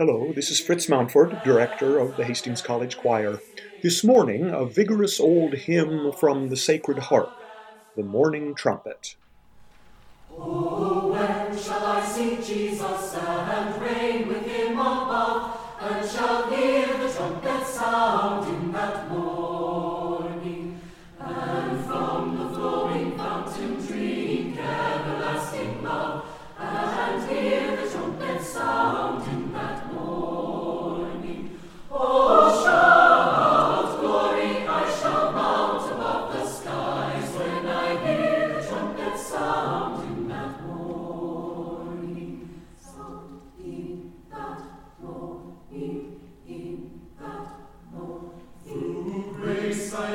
Hello, this is Fritz Mountford, director of the Hastings College Choir. This morning, a vigorous old hymn from the Sacred Harp, The Morning Trumpet. Oh, when shall I see Jesus and reign with him above, and shall hear the trumpet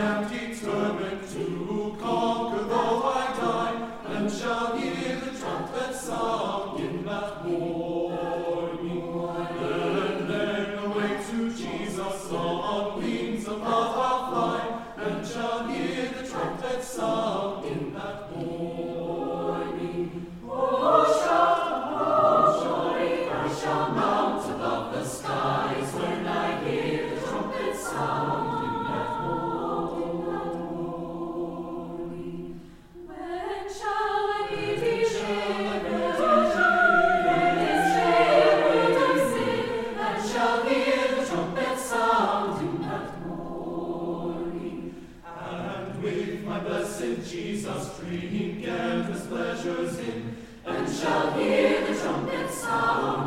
am determined to conquer though I die, and shall hear the trumpet sound in that morning. And then away to Jesus on wings of love I'll fly, and shall hear the trumpet sound drink and his pleasures in, and shall hear the trumpet sound.